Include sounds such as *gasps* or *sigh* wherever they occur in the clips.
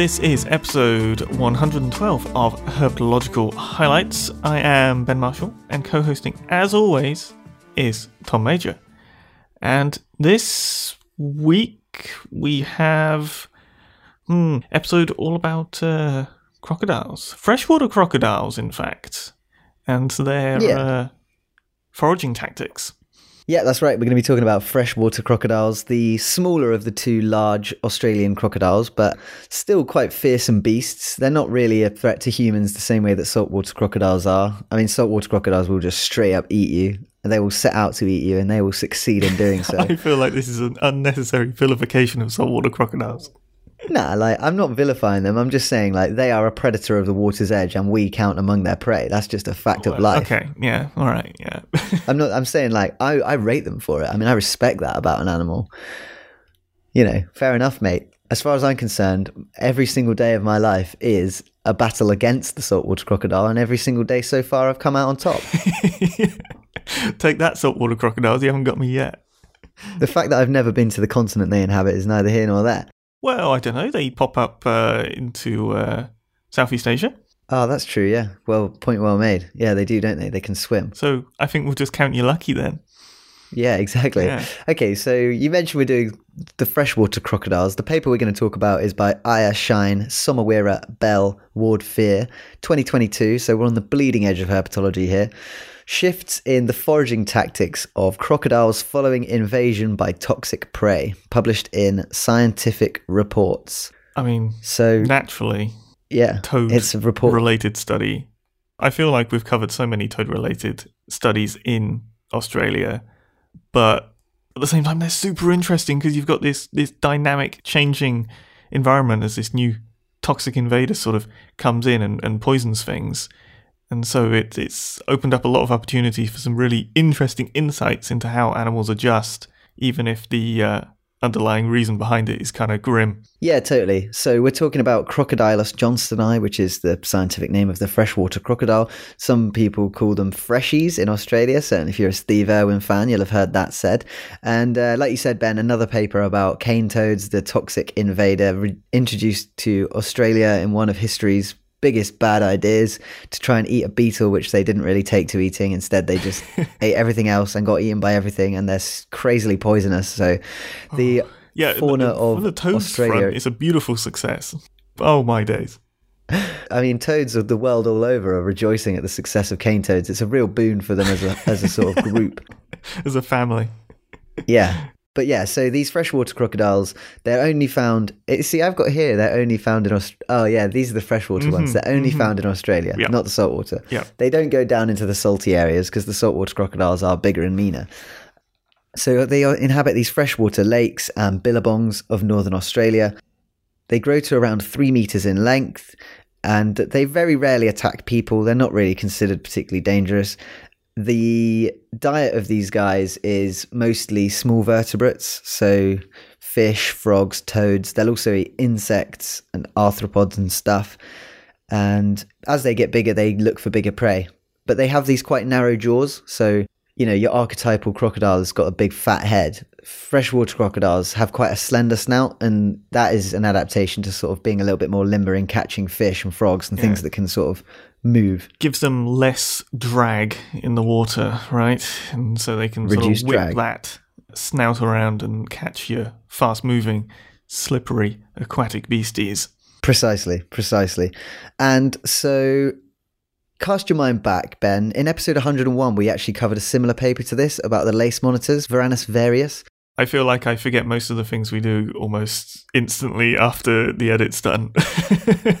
This is episode 112 of Herpetological Highlights. I am Ben Marshall, and co hosting, as always, is Tom Major. And this week we have hmm, episode all about uh, crocodiles, freshwater crocodiles, in fact, and their Yeah. uh, foraging tactics. Yeah, that's right. We're going to be talking about freshwater crocodiles, the smaller of the two large Australian crocodiles, but still quite fearsome beasts. They're not really a threat to humans the same way that saltwater crocodiles are. I mean, saltwater crocodiles will just straight up eat you, and they will set out to eat you, and they will succeed in doing so. *laughs* I feel like this is an unnecessary vilification of saltwater crocodiles. Nah, like, I'm not vilifying them. I'm just saying, like, they are a predator of the water's edge, and we count among their prey. That's just a fact of life. Okay, yeah, all right, yeah. *laughs* I'm not. I'm saying like I, I rate them for it. I mean, I respect that about an animal. You know, fair enough, mate. As far as I'm concerned, every single day of my life is a battle against the saltwater crocodile, and every single day so far, I've come out on top. *laughs* Take that, saltwater crocodiles. You haven't got me yet. the fact that I've never been to the continent they inhabit is neither here nor there. Well, I don't know. They pop up uh, into uh, Southeast Asia. Oh, that's true. Yeah. Well, point well made. Yeah, they do, don't they? They can swim. So I think we'll just count you lucky then. Yeah, exactly. Yeah. Okay, so you mentioned we're doing the freshwater crocodiles. The paper we're going to talk about is by Aiyer Shine, Somaweera, Bell, Ward Fear, 2022. So we're on the bleeding edge of herpetology here. Shifts in the foraging tactics of crocodiles following invasion by toxic prey, published in Scientific Reports. I mean, So, naturally, yeah, toad it's a report. related study. I feel like we've covered so many toad related studies in Australia, but at the same time, they're super interesting because you've got this this dynamic, changing environment as this new toxic invader sort of comes in and, and poisons things. And so it, it's opened up a lot of opportunity for some really interesting insights into how animals adjust, even if the uh, underlying reason behind it is kind of grim. Yeah, totally. So we're talking about Crocodylus johnstoni, which is the scientific name of the freshwater crocodile. Some people call them freshies in Australia. Certainly, if you're a Steve Irwin fan, you'll have heard that said. And uh, like you said, Ben, another paper about cane toads, the toxic invader, re- introduced to Australia in one of history's biggest bad ideas to try and eat a beetle, which they didn't really take to eating. Instead, they just *laughs* *laughs* ate everything else and got eaten by everything, and they're crazily poisonous. So oh, the Yeah, fauna the, of the toads Australia. front, it's a beautiful success. Oh my days! *laughs* I mean, toads of the world all over are rejoicing at the success of cane toads. It's a real boon for them as a as a sort of group. As a family, Yeah. But yeah, so these freshwater crocodiles, they're only found. eh, See, I've got here, they're only found in Australia. Oh, yeah, these are the freshwater ones. They're only found in Australia, Yeah. not the saltwater. Yeah. They don't go down into the salty areas because the saltwater crocodiles are bigger and meaner. So they inhabit these freshwater lakes and billabongs of northern Australia. They grow to around three meters in length, and they very rarely attack people. They're not really considered particularly dangerous. The diet of these guys is mostly small vertebrates, so fish, frogs, toads. They'll also eat insects and arthropods and stuff. And as they get bigger, they look for bigger prey. But they have these quite narrow jaws, so you know your archetypal crocodile has got a big fat head. Freshwater crocodiles have quite a slender snout, and that is an adaptation to sort of being a little bit more limber in catching fish and frogs and things that can sort of move. gives them less drag in the water, right? And so they can Reduce sort of whip drag. that snout around and catch your fast-moving, slippery aquatic beasties. Precisely, precisely. And so cast your mind back, Ben. In episode 101, we actually covered a similar paper to this about the lace monitors, Varanus varius. I feel like I forget most of the things we do almost instantly after the edit's done. *laughs*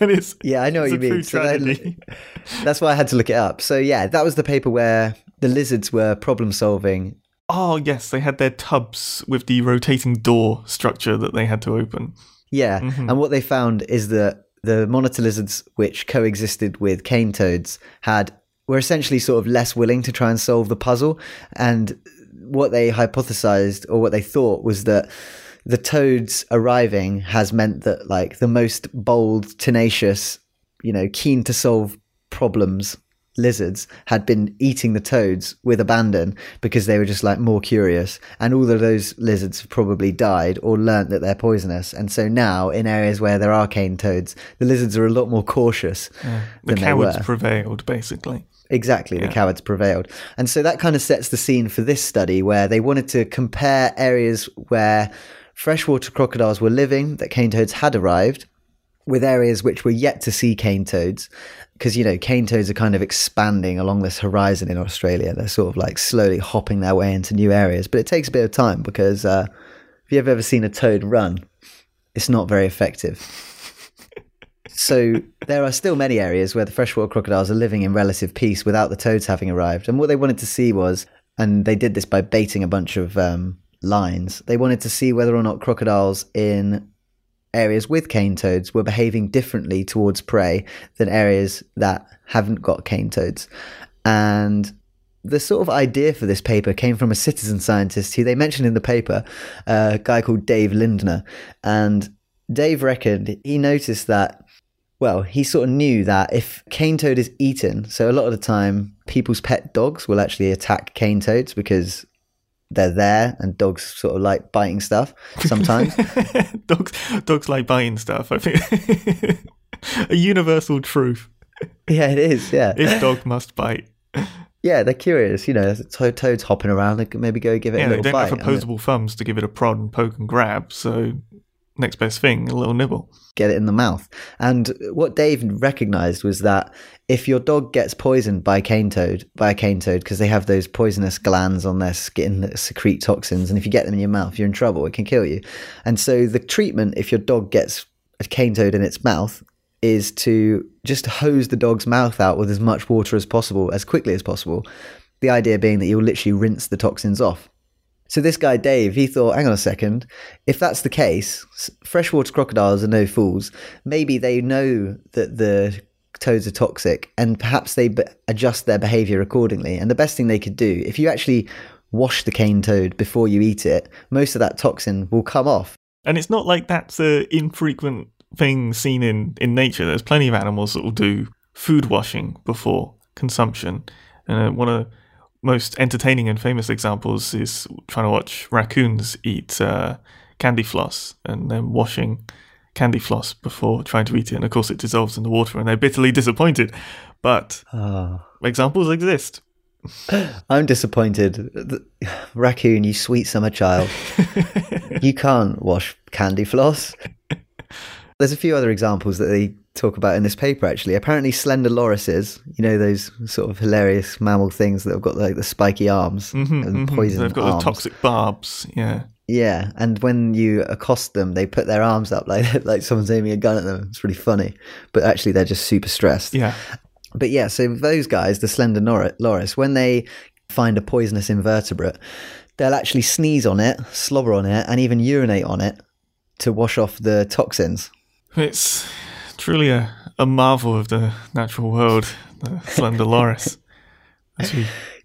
and it's Yeah, I know what you mean. So *laughs* that's why I had to look it up. So yeah, that was the paper where the lizards were problem solving. Oh yes, they had their tubs with the rotating door structure that they had to open. Yeah, Mhm. and what they found is that the monitor lizards which coexisted with cane toads had were essentially sort of less willing to try and solve the puzzle and what they hypothesized or what they thought was that the toads arriving has meant that like the most bold tenacious you know keen to solve problems lizards had been eating the toads with abandon because they were just like more curious and all of those lizards have probably died or learnt that they're poisonous and so now in areas where there are cane toads the lizards are a lot more cautious Yeah. The cowards were. prevailed, basically. Exactly, the cowards prevailed. And so that kind of sets the scene for this study where they wanted to compare areas where freshwater crocodiles were living, that cane toads had arrived, with areas which were yet to see cane toads. Because, you know, cane toads are kind of expanding along this horizon in Australia. They're sort of like slowly hopping their way into new areas. But it takes a bit of time because uh, if you've ever seen a toad run, it's not very effective. So there are still many areas where the freshwater crocodiles are living in relative peace without the toads having arrived. And what they wanted to see was, and they did this by baiting a bunch of um, lines, they wanted to see whether or not crocodiles in areas with cane toads were behaving differently towards prey than areas that haven't got cane toads. And the sort of idea for this paper came from a citizen scientist who they mentioned in the paper, a guy called Dave Lindner. And Dave reckoned he noticed that, well, he sort of knew that if cane toad is eaten, so a lot of the time people's pet dogs will actually attack cane toads because they're there and dogs sort of like biting stuff sometimes. *laughs* dogs, dogs like biting stuff. I think *laughs* a universal truth. yeah, it is. Yeah. If dog must bite, Yeah, they're curious. You know, to- toads hopping around, they could maybe go give it yeah, a they don't bite. have opposable thumbs to give it a prod and poke and grab. So next best thing, a little nibble. get it in the mouth. And what Dave recognized was that if your dog gets poisoned by cane toad, by a cane toad, because they have those poisonous glands on their skin that secrete toxins, and if you get them in your mouth, you're in trouble. It can kill you. And so the treatment, if your dog gets a cane toad in its mouth, is to just hose the dog's mouth out with as much water as possible, as quickly as possible. The idea being that you'll literally rinse the toxins off. So this guy Dave, he thought, hang on a second, if that's the case, freshwater crocodiles are no fools. Maybe they know that the toads are toxic, and perhaps they b- adjust their behaviour accordingly. And the best thing they could do, if you actually wash the cane toad before you eat it, most of that toxin will come off. And it's not like that's a infrequent thing seen in, in nature. There's plenty of animals that will do food washing before consumption. And uh, one of most entertaining and famous examples is trying to watch raccoons eat uh, candy floss and then washing candy floss before trying to eat it. And of course, it dissolves in the water and they're bitterly disappointed. But Oh, examples exist. *gasps* I'm disappointed. *sighs* Raccoon, you sweet summer child. *laughs* you can't wash candy floss. There's a few other examples that they talk about in this paper actually. Apparently slender lorises, you know those sort of hilarious mammal things that have got like the spiky arms Mhm, and mhm. poison They've got arms. the toxic barbs. Yeah. Yeah, and when you accost them, they put their arms up like *laughs* like someone's aiming a gun at them. It's really funny, but actually they're just super stressed. Yeah. But yeah, so those guys, the slender nor- loris, when they find a poisonous invertebrate, they'll actually sneeze on it, slobber on it, and even urinate on it to wash off the toxins. It's truly a, a marvel of the natural world, the slender loris. *laughs*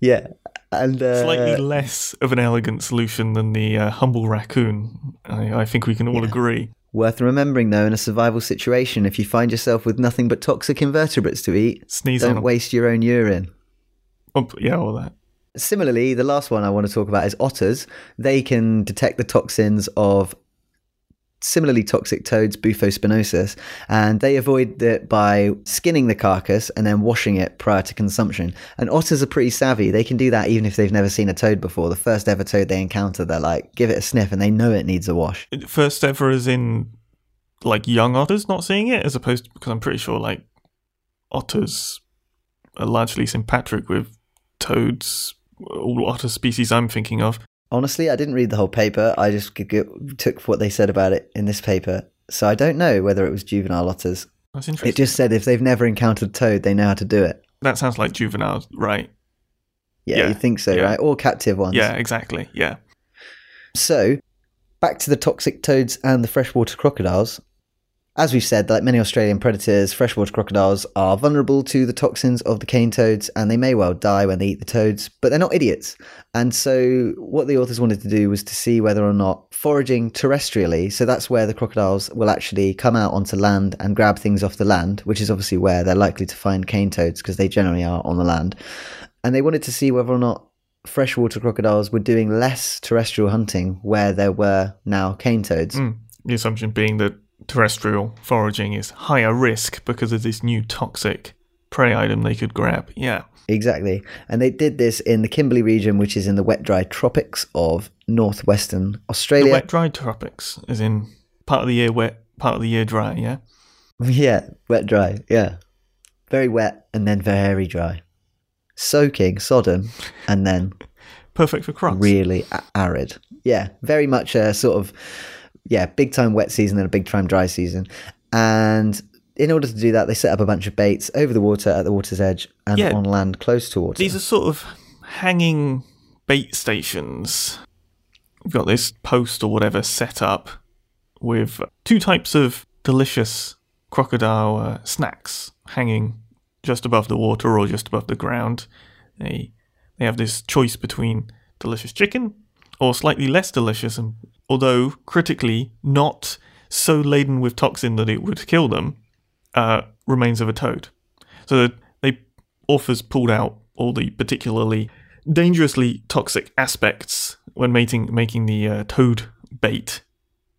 Yeah, and uh, slightly less of an elegant solution than the uh, humble raccoon. I, I think we can all agree. worth remembering though in a survival situation, if you find yourself with nothing but toxic invertebrates to eat, Sneeze on don't waste your own urine. Oh, yeah, all that. Similarly, the last one I want to talk about is otters. They can detect the toxins of similarly toxic toads, Bufo spinosus, and they avoid it by skinning the carcass and then washing it prior to consumption. And otters are pretty savvy. They can do that even if they've never seen a toad before. The first ever toad they encounter, they're like, give it a sniff, and they know it needs a wash. First ever is in like young otters not seeing it, as opposed to, because I'm pretty sure like otters are largely sympatric with toads, all otter species I'm thinking of. Honestly, I didn't read the whole paper. I just g- g- took what they said about it in this paper. So I don't know whether it was juvenile otters. That's interesting. It just said if they've never encountered toad, they know how to do it. that sounds like juvenile, right? Yeah, Yeah, you think so, yeah. right? Or captive ones. Yeah, exactly. Yeah. So, back to the toxic toads and the freshwater crocodiles. As we've said, like many Australian predators, freshwater crocodiles are vulnerable to the toxins of the cane toads and they may well die when they eat the toads, but they're not idiots. And so, what the authors wanted to do was to see whether or not foraging terrestrially, so that's where the crocodiles will actually come out onto land and grab things off the land, which is obviously where they're likely to find cane toads because they generally are on the land. And they wanted to see whether or not freshwater crocodiles were doing less terrestrial hunting where there were now cane toads. Mm. The assumption being that terrestrial foraging is higher risk because of this new toxic prey item they could grab. Yeah. Exactly. And they did this in the Kimberley region, which is in the wet dry tropics of northwestern Australia. The wet dry tropics is in part of the year wet, part of the year dry, yeah? *laughs* Yeah, wet dry, yeah. Very wet and then very dry. Soaking, sodden, and then *laughs* perfect for crocs. Really arid. Yeah, very much a sort of yeah, big time wet season and a big time dry season. And in order to do that, they set up a bunch of baits over the water at the water's edge and Yeah. on land close to water. These are sort of hanging bait stations. We've got this post or whatever set up with two types of delicious crocodile uh, snacks hanging just above the water or just above the ground. They they have this choice between delicious chicken or slightly less delicious and although critically not so laden with toxin that it would kill them, uh, remains of a toad. So they authors pulled out all the particularly dangerously toxic aspects when making making the uh, toad bait.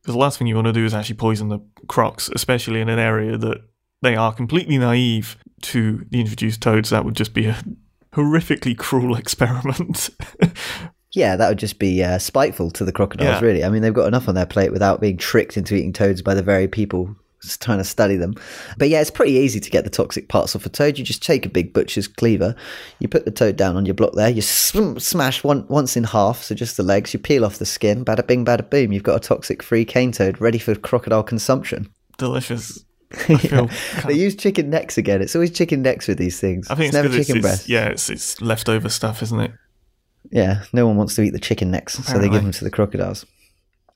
Because the last thing you want to do is actually poison the crocs, especially in an area that they are completely naive to the introduced toads. That would just be a horrifically cruel *laughs* experiment. Yeah, that would just be uh, spiteful to the crocodiles, Yeah. really. I mean, they've got enough on their plate without being tricked into eating toads by the very people trying to study them. But yeah, it's pretty easy to get the toxic parts off a toad. You just take a big butcher's cleaver, you put the toad down on your block there, you sm- smash one once in half, so just the legs, you peel off the skin, bada bing, bada boom, you've got a toxic free cane toad ready for crocodile consumption. Delicious. *laughs* Feel. They use chicken necks again. It's always chicken necks with these things. I think it's it's, never chicken it's- breast. yeah, it's it's leftover stuff, isn't it? Yeah, no one wants to eat the chicken necks, so they give them to the crocodiles.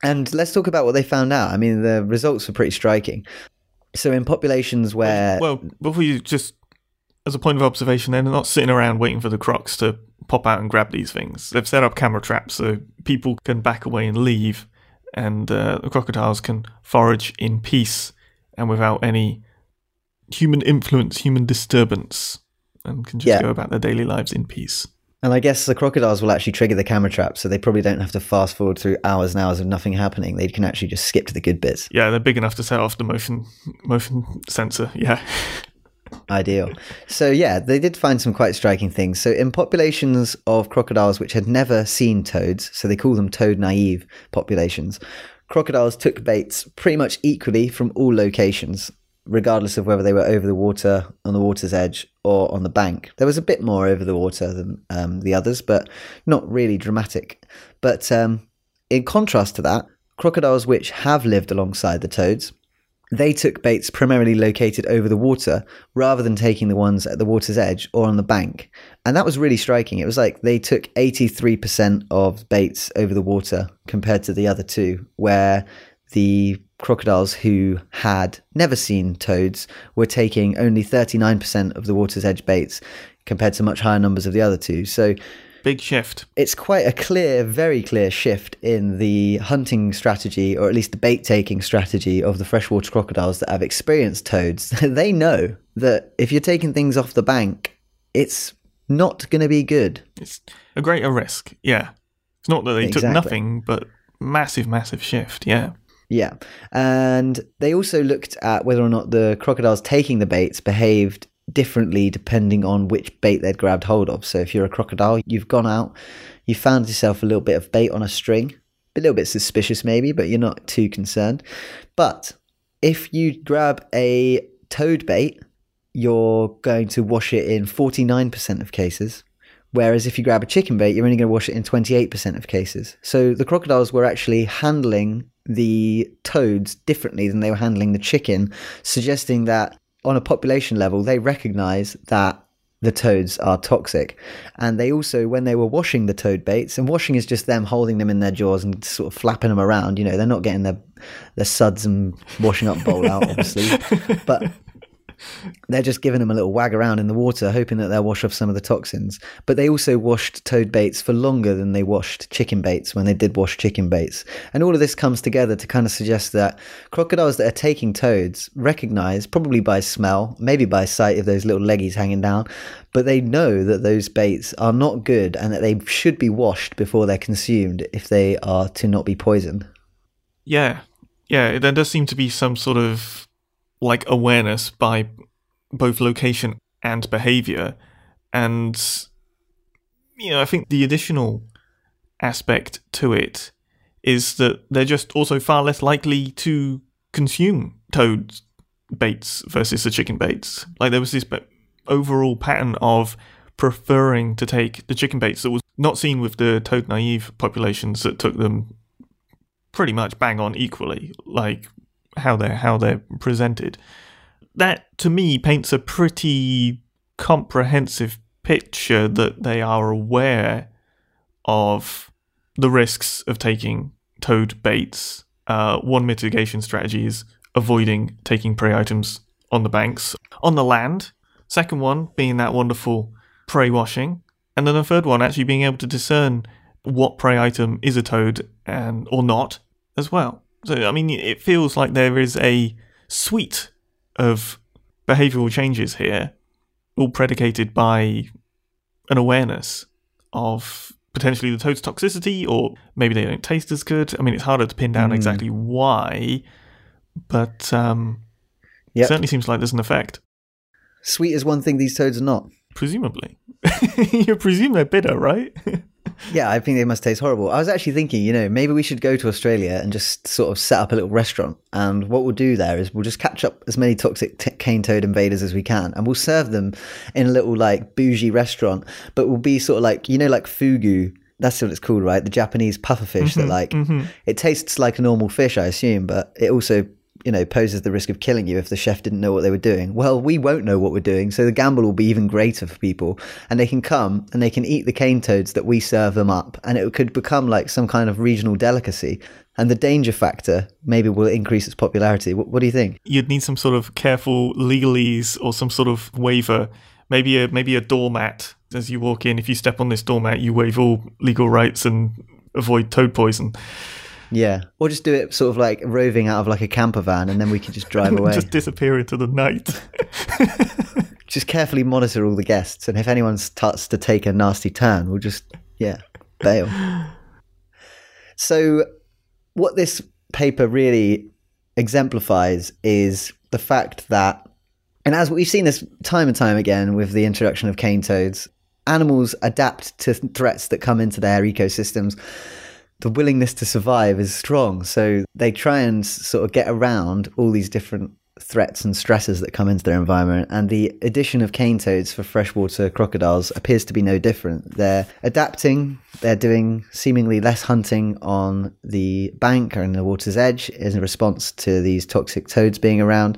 And let's talk about what they found out. I mean, the results were pretty striking. So, in populations where Well, before you just, as a point of observation, they're not sitting around waiting for the crocs to pop out and grab these things. They've set up camera traps so people can back away and leave, and uh, the crocodiles can forage in peace and without any human influence, human disturbance, and can just Yeah. go about their daily lives in peace. And I guess the crocodiles will actually trigger the camera trap, so they probably don't have to fast forward through hours and hours of nothing happening. They can actually just skip to the good bits. Yeah, they're big enough to set off the motion motion sensor. Yeah, Ideal. So, yeah, they did find some quite striking things. So, in populations of crocodiles which had never seen toads, so they call them toad naive populations, crocodiles took baits pretty much equally from all locations, regardless of whether they were over the water, on the water's edge, or on the bank. There was a bit more over the water than um, the others, but not really dramatic. But um, in contrast to that, crocodiles which have lived alongside the toads they took baits primarily located over the water rather than taking the ones at the water's edge or on the bank. And that was really striking. It was like they took 83% of baits over the water compared to the other two, where the crocodiles who had never seen toads were taking only 39% of the water's edge baits compared to much higher numbers of the other two. So big shift. it's quite a clear, very clear shift in the hunting strategy, or at least the bait taking strategy of the freshwater crocodiles that have experienced toads. *laughs* they know that if you're taking things off the bank, it's not going to be good. It's a greater risk. Yeah, it's not that they took nothing, but massive, massive shift. Yeah. Yeah. And they also looked at whether or not the crocodiles taking the baits behaved differently depending on which bait they'd grabbed hold of. So if you're a crocodile, you've gone out, you found yourself a little bit of bait on a string, a little bit suspicious maybe, but you're not too concerned. But if you grab a toad bait, you're going to wash it in 49% of cases. Whereas if you grab a chicken bait, you're only going to wash it in 28% of cases. So the crocodiles were actually handling the toads differently than they were handling the chicken, suggesting that on a population level, they recognize that the toads are toxic. And they also, when they were washing the toad baits, and washing is just them holding them in their jaws and sort of flapping them around, you know, they're not getting their, their suds and washing up bowl out, obviously. *laughs* but they're just giving them a little wag around in the water, hoping that they'll wash off some of the toxins. But they also washed toad baits for longer than they washed chicken baits when they did wash chicken baits. And all of this comes together to kind of suggest that crocodiles that are taking toads recognize, probably by smell, maybe by sight of those little leggies hanging down, but they know that those baits are not good and that they should be washed before they're consumed if they are to not be poisoned. Yeah. Yeah, there does seem to be some sort of like awareness by both location and behavior. And, you know, I think the additional aspect to it is that they're just also far less likely to consume toad baits versus the chicken baits. Like there was this overall pattern of preferring to take the chicken baits that was not seen with the toad naive populations that took them pretty much bang on equally. Like how they're how they're presented. That to me paints a pretty comprehensive picture that they are aware of the risks of taking toad baits. Uh, one mitigation strategy is avoiding taking prey items on the banks on the land. Second one being that wonderful prey washing, and then the third one actually being able to discern what prey item is a toad and or not as well. So, I mean, it feels like there is a suite of behavioral changes here, all predicated by an awareness of potentially the toad's toxicity, or maybe they don't taste as good. I mean, it's harder to pin down mm. exactly why, but um, yep. certainly seems like there's an effect. Sweet is one thing these toads are not. Presumably. *laughs* you presume they're bitter, right? *laughs* yeah, I think they must taste horrible. I was actually thinking, you know, maybe we should go to Australia and just sort of set up a little restaurant. And what we'll do there is we'll just catch up as many toxic t- cane toad invaders as we can, and we'll serve them in a little like bougie restaurant. But we'll be sort of like, you know, like fugu. That's what it's called, right? The Japanese pufferfish mm-hmm, that like mm-hmm. it tastes like a normal fish, I assume, but it also you know, poses the risk of killing you if the chef didn't know what they were doing. Well, we won't know what we're doing, so the gamble will be even greater for people. And they can come and they can eat the cane toads that we serve them up, and it could become like some kind of regional delicacy. And the danger factor maybe will increase its popularity. What, what do you think? You'd need some sort of careful legalese or some sort of waiver. Maybe a maybe a doormat as you walk in. If you step on this doormat, you waive all legal rights and avoid toad poison. Yeah, or just do it sort of like roving out of like a camper van, and then we can just drive *laughs* away. just disappear into the night. *laughs* just carefully monitor all the guests, and if anyone starts to take a nasty turn, we'll just yeah bail. *laughs* so, what this paper really exemplifies is the fact that, and as we've seen this time and time again with the introduction of cane toads, animals adapt to threats that come into their ecosystems the willingness to survive is strong. So they try and sort of get around all these different threats and stresses that come into their environment. And the addition of cane toads for freshwater crocodiles appears to be no different. They're adapting, they're doing seemingly less hunting on the bank or in the water's edge in response to these toxic toads being around.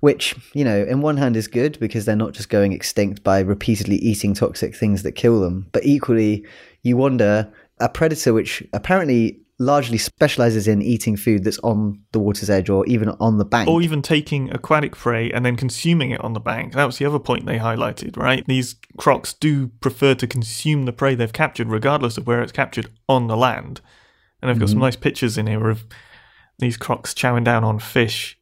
Which, you know, in one hand is good because they're not just going extinct by repeatedly eating toxic things that kill them. But equally, you wonder a predator which apparently largely specializes in eating food that's on the water's edge or even on the bank. Or even taking aquatic prey and then consuming it on the bank. That was the other point they highlighted, right? These crocs do prefer to consume the prey they've captured, regardless of where it's captured on the land. And I've got mm-hmm. some nice pictures in here of these crocs chowing down on fish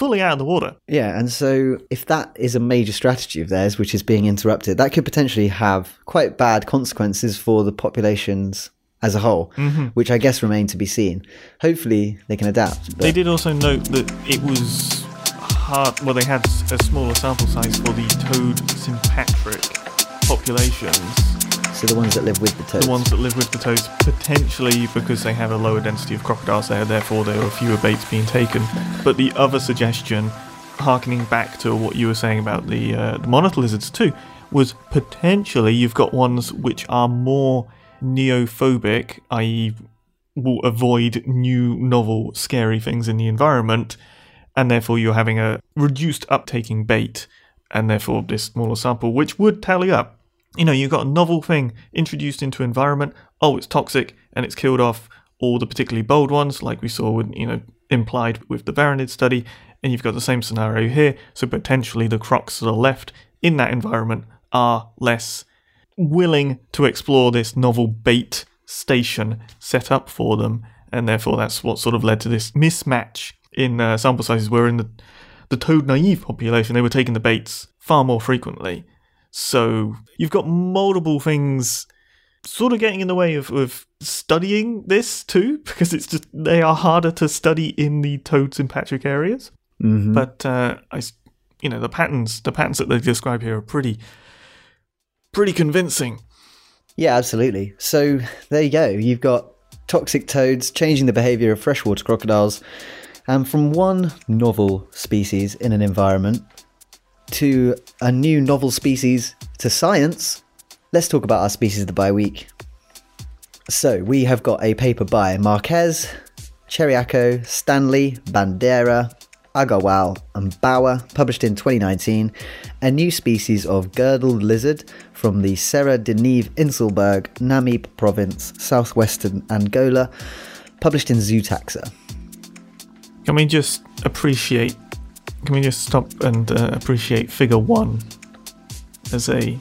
fully out of the water. Yeah, and so if that is a major strategy of theirs, which is being interrupted, that could potentially have quite bad consequences for the populations as a whole, mm-hmm. which I guess remain to be seen. Hopefully, they can adapt. They did also note that it was hard. Well, they had a smaller sample size for the toad sympatric populations so the ones that live with the toads. The ones that live with the toads, potentially because they have a lower density of crocodiles there, therefore there are fewer baits being taken. But the other suggestion, harkening back to what you were saying about the, uh, the monitor lizards too, was potentially you've got ones which are more neophobic, i.e., will avoid new, novel, scary things in the environment, and therefore you're having a reduced uptaking bait and therefore this smaller sample, which would tally up. You know, you've got a novel thing introduced into environment. Oh, it's toxic and it's killed off all the particularly bold ones, like we saw with, you know, implied with the Varanid study. And you've got the same scenario here. So potentially the crocs that are left in that environment are less willing to explore this novel bait station set up for them. And therefore that's what sort of led to this mismatch in uh, sample sizes where in the the toad naive population they were taking the baits far more frequently. So you've got multiple things sort of getting in the way of, of studying this too, *laughs* because it's just they are harder to study in the toad sympatric areas. Mhm. But uh, I, you know, the patterns the patterns that they describe here are pretty pretty convincing. Yeah, absolutely. So there you go. You've got toxic toads changing the behavior of freshwater crocodiles, and from one novel species in an environment to a new novel species to science. Let's talk about our species of the bye week. So we have got a paper by Marques, Ceríaco, Stanley, Bandeira, Agarwal, and Bauer, published in 2019, a new species of girdled lizard from the Serra da Neve Inselberg, Namibe province, southwestern Angola, published in Zootaxa. Can we just appreciate? Can we just stop and uh, appreciate Figure One as a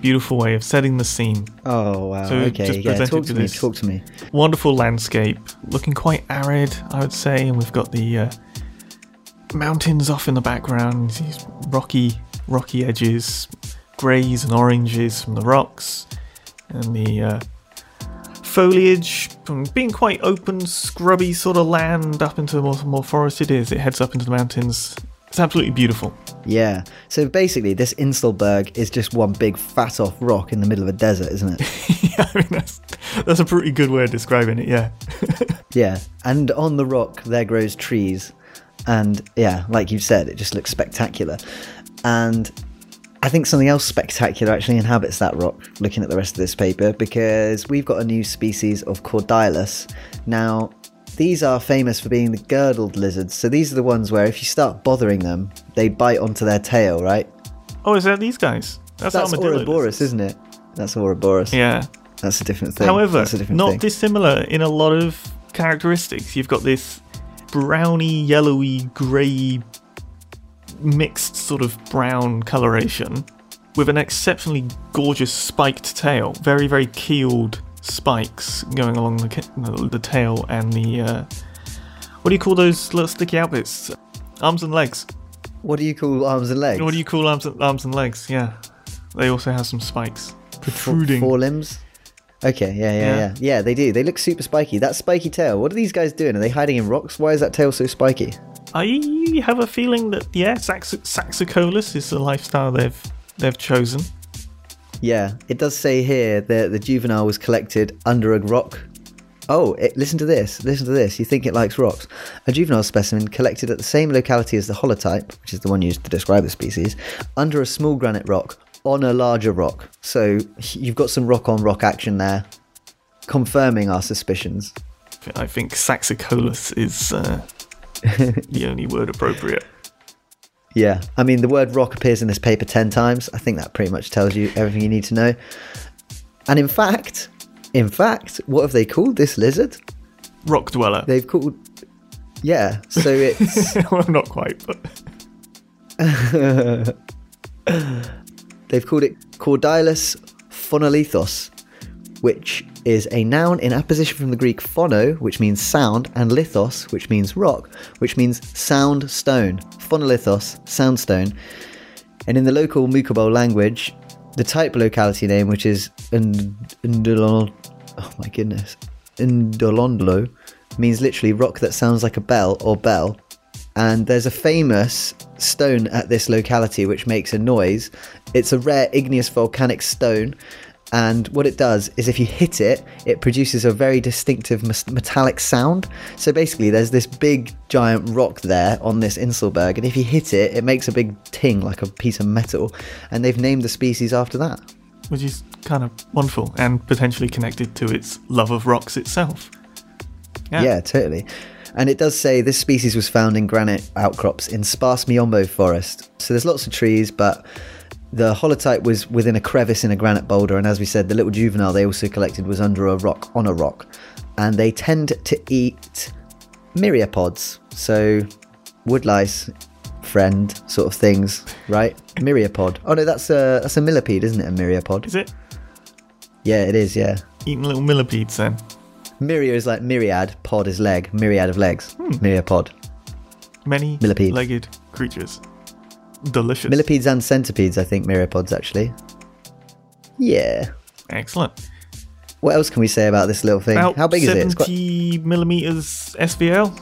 beautiful way of setting the scene? Oh wow! So okay, just yeah. Talk to to me. this. Talk to me. Wonderful landscape, looking quite arid, I would say, and we've got the uh, mountains off in the background. These rocky, rocky edges, greys and oranges from the rocks, and the uh, foliage being quite open, scrubby sort of land up into the more, more forested is. It heads up into the mountains. It's absolutely beautiful. Yeah. So basically, this Inselberg is just one big fat off rock in the middle of a desert, isn't it? *laughs* yeah, I mean that's that's a pretty good way of describing it. Yeah. *laughs* yeah. And on the rock there grows trees, and yeah, like you said, it just looks spectacular. And I think something else spectacular actually inhabits that rock. Looking at the rest of this paper, because we've got a new species of Cordylus. Now. These are famous for being the girdled lizards, so these are the ones where if you start bothering them, they bite onto their tail, right? Oh, is that these guys? That's, That's Ouroboros, isn't it? That's Ouroboros. Yeah. That's a different thing. However, different not thing. dissimilar in a lot of characteristics. You've got this browny, yellowy, grey, mixed sort of brown coloration with an exceptionally gorgeous spiked tail. Very, very keeled spikes going along the, the, tail and the. Uh, what do you call those little sticky out bits? Arms and legs. What do you call arms and legs? What do you call arms and, arms and legs? Yeah. They also have some spikes protruding. Four limbs. Okay, yeah, yeah, Yeah. yeah, yeah. They do. They look super spiky. That spiky tail. What are these guys doing? Are they hiding in rocks? Why is that tail so spiky? I have a feeling that yeah, Sax- Saxicolous is the lifestyle they've they've chosen. Yeah, it does say here that the juvenile was collected under a rock. Oh, it, listen to this. Listen to this. You think it likes rocks? A juvenile specimen collected at the same locality as the holotype, which is the one used to describe the species, under a small granite rock on a larger rock. So you've got some rock on rock action there, confirming our suspicions. I think Saxicolous is uh, *laughs* the only word appropriate. Yeah, I mean, the word rock appears in this paper 10 times. I think that pretty much tells you everything you need to know. And in fact, in fact, what have they called this lizard? Rock dweller. They've called. Yeah, so it's. *laughs* well, not quite, but *laughs* they've called it Cordylus phonolithos, which is a noun in apposition from the Greek phono, which means sound, and lithos, which means rock, which means sound stone. Phonolithos, sound stone. And in the local Mucubal language, the type locality name, which is Indolon, oh my goodness, Indolondlo, means literally rock that sounds like a bell or bell. And there's a famous stone at this locality which makes a noise. It's a rare igneous volcanic stone. And what it does is if you hit it, it produces a very distinctive metallic sound. So basically, there's this big giant rock there on this Inselberg, and if you hit it, it makes a big ting like a piece of metal. And they've named the species after that. which is kind of wonderful and potentially connected to its love of rocks itself. Yeah. Yeah, totally. And it does say this species was found in granite outcrops in sparse Miombo forest. So there's lots of trees, but the holotype was within a crevice in a granite boulder. And as we said, the little juvenile they also collected was under a rock, on a rock. And they tend to eat myriapods. So woodlice, friend sort of things, right? *coughs* Myriapod. Oh no, that's a that's a millipede, isn't it? A myriapod. Is it Yeah, it is. Yeah. eating little millipedes then? Myria is like myriad, pod is leg, myriad of legs, hmm. myriapod. Many Millipede. legged creatures. Delicious. Millipedes and centipedes, I think, myriapods actually. Yeah. Excellent. What else can we say about this little thing? About How big is it? It's, quite, 70 millimeters SVL.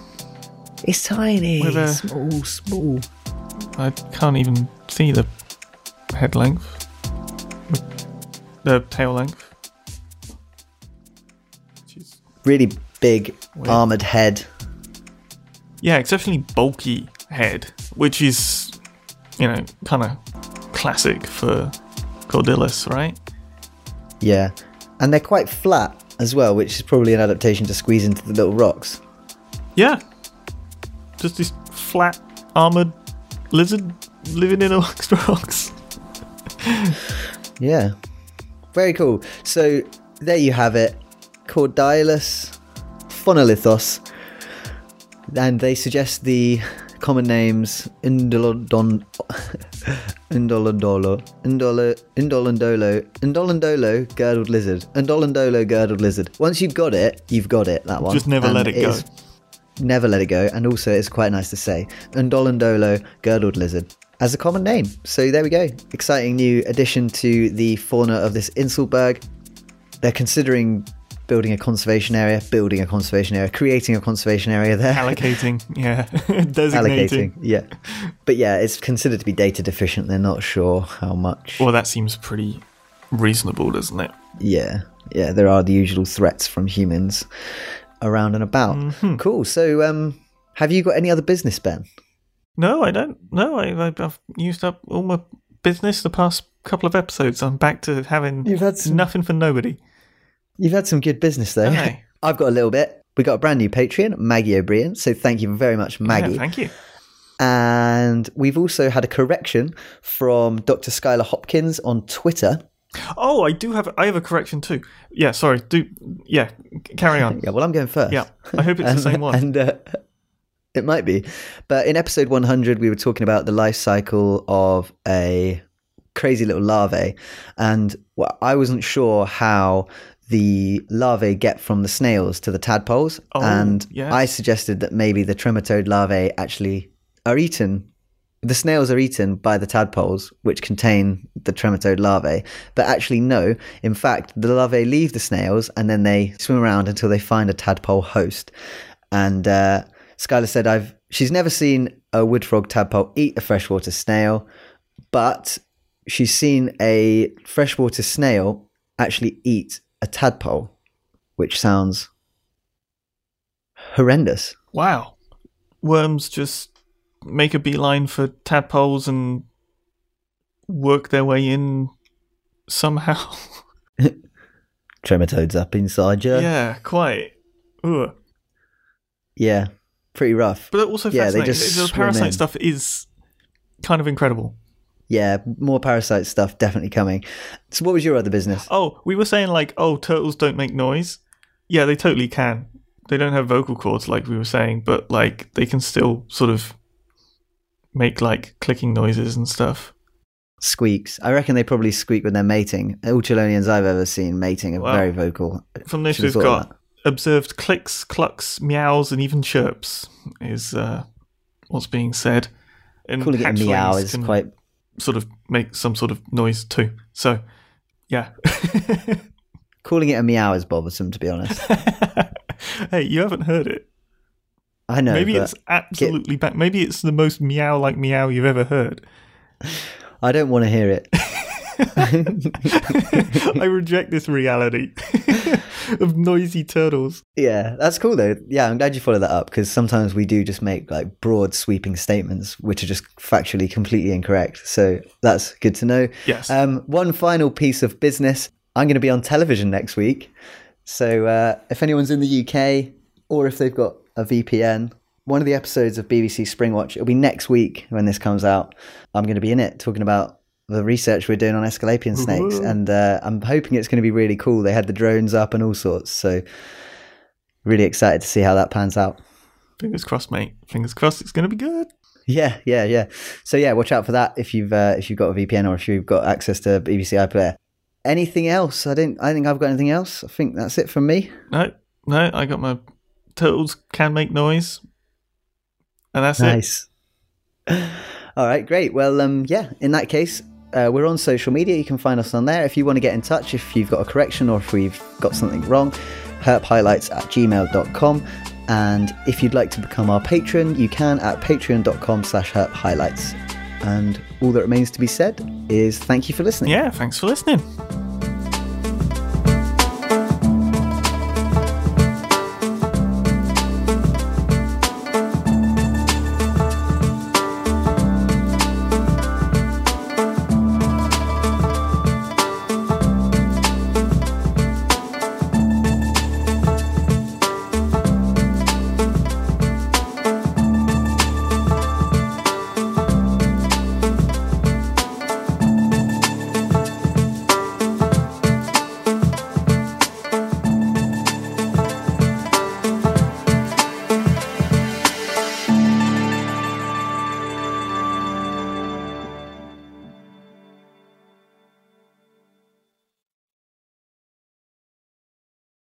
it's tiny. With a- small, small. I can't even see the head length. The tail length. Jeez. Really big Weird. armored head. Yeah, exceptionally bulky head, which is, you know, kind of classic for Cordylus, right? Yeah. And they're quite flat as well, which is probably an adaptation to squeeze into the little rocks. Yeah. Just this flat, armored lizard living in *laughs* amongst rocks. Yeah. Very cool. So there you have it. Cordylus phonolithos. And they suggest the common names Indolodon Indolodolo Indolo Indolondolo Indolondolo girdled lizard. Indolondolo girdled lizard. Once you've got it, you've got it, that one. Just never And let it go. is- Never let it go, and also it's quite nice to say. Indolondolo girdled lizard as a common name. So there we go. Exciting new addition to the fauna of this Inselberg. They're considering building a conservation area, building a conservation area, creating a conservation area there. Allocating, *laughs* yeah. *laughs* Designating. Allocating, yeah. But yeah, it's considered to be data deficient. They're not sure how much. Well, that seems pretty reasonable, doesn't it? Yeah, yeah, there are the usual threats from humans around and about. Mm-hmm. Cool. So, um, have you got any other business, Ben? No, I don't. No, I, I, I've used up all my business the past couple of episodes. I'm back to having You've had some- nothing for nobody. You've had some good business though. Aye. *laughs* I've got a little bit. We got a brand new Patreon, Maggie O'Brien. So thank you very much, Maggie. Yeah, thank you. and we've also had a correction from Dr. Skylar Hopkins on Twitter. Oh, I do have. I have a correction too. Yeah, sorry. Do yeah. Carry on. Yeah, well, I'm going first. Yeah, I hope it's the same *laughs* one. And uh, *laughs* it might be. But in episode 100, we were talking about the life cycle of a crazy little larvae. And well, I wasn't sure how the larvae get from the snails to the tadpoles. Oh, and yes. I suggested that maybe the trematode larvae actually are eaten. The snails are eaten by the tadpoles, which contain the trematode larvae. But actually, no. In fact, the larvae leave the snails and then they swim around until they find a tadpole host. And uh, Skylar said, "I've she's never seen a wood frog tadpole eat a freshwater snail, but she's seen a freshwater snail actually eat a tadpole, which sounds horrendous." Wow. Worms just make a beeline for tadpoles and work their way in somehow. *laughs* Trematodes up inside you. yeah, quite. Ugh. Yeah, pretty rough. But also Yeah, they fascinating. just the parasite in. stuff is kind of incredible. Yeah, more parasite stuff definitely coming. So, what was your other business? Oh, we were saying like, oh, turtles don't make noise. Yeah, they totally can. They don't have vocal cords like we were saying, but like they can still sort of make like clicking noises and stuff. Squeaks. I reckon they probably squeak when they're mating. All Chelonians I've ever seen mating are Wow. very vocal. From this, we've got observed clicks, clucks, meows, and even chirps is uh, what's being said. And Calling it a meow is can quite. Sort of make some sort of noise too. So, yeah. *laughs* Calling it a meow is bothersome, to be honest. *laughs* hey, you haven't heard it. I know. Maybe it's absolutely back. Maybe it's the most meow like meow you've ever heard. I don't want to hear it. *laughs* I reject this reality *laughs* of noisy turtles. Yeah, that's cool though. Yeah, I'm glad you followed that up because sometimes we do just make like broad sweeping statements which are just factually completely incorrect. So that's good to know. Yes. Um, one final piece of business. I'm going to be on television next week. So uh, if anyone's in the UK or if they've got a VPN. One of the episodes of BBC Springwatch, it'll be next week when this comes out. I'm going to be in it talking about the research we're doing on Aesculapian snakes, and uh, I'm hoping it's going to be really cool. They had the drones up and all sorts, so really excited to see how that pans out. Fingers crossed, mate. Fingers crossed it's going to be good. Yeah, yeah, yeah. So yeah, watch out for that if you've uh, if you've got a VPN or if you've got access to BBC iPlayer. Anything else? I don't. I think I've got anything else. I think that's it from me. No, no, I got my turtles can make noise. And that's it. Nice. All right, great. Well, um, yeah. In that case, uh, we're on social media. You can find us on there. If you want to get in touch, if you've got a correction or if we've got something wrong, herphighlights at gmail.com. And if you'd like to become our patron, you can at patreon.com slash herphighlights. And all that remains to be said is thank you for listening. Yeah, thanks for listening.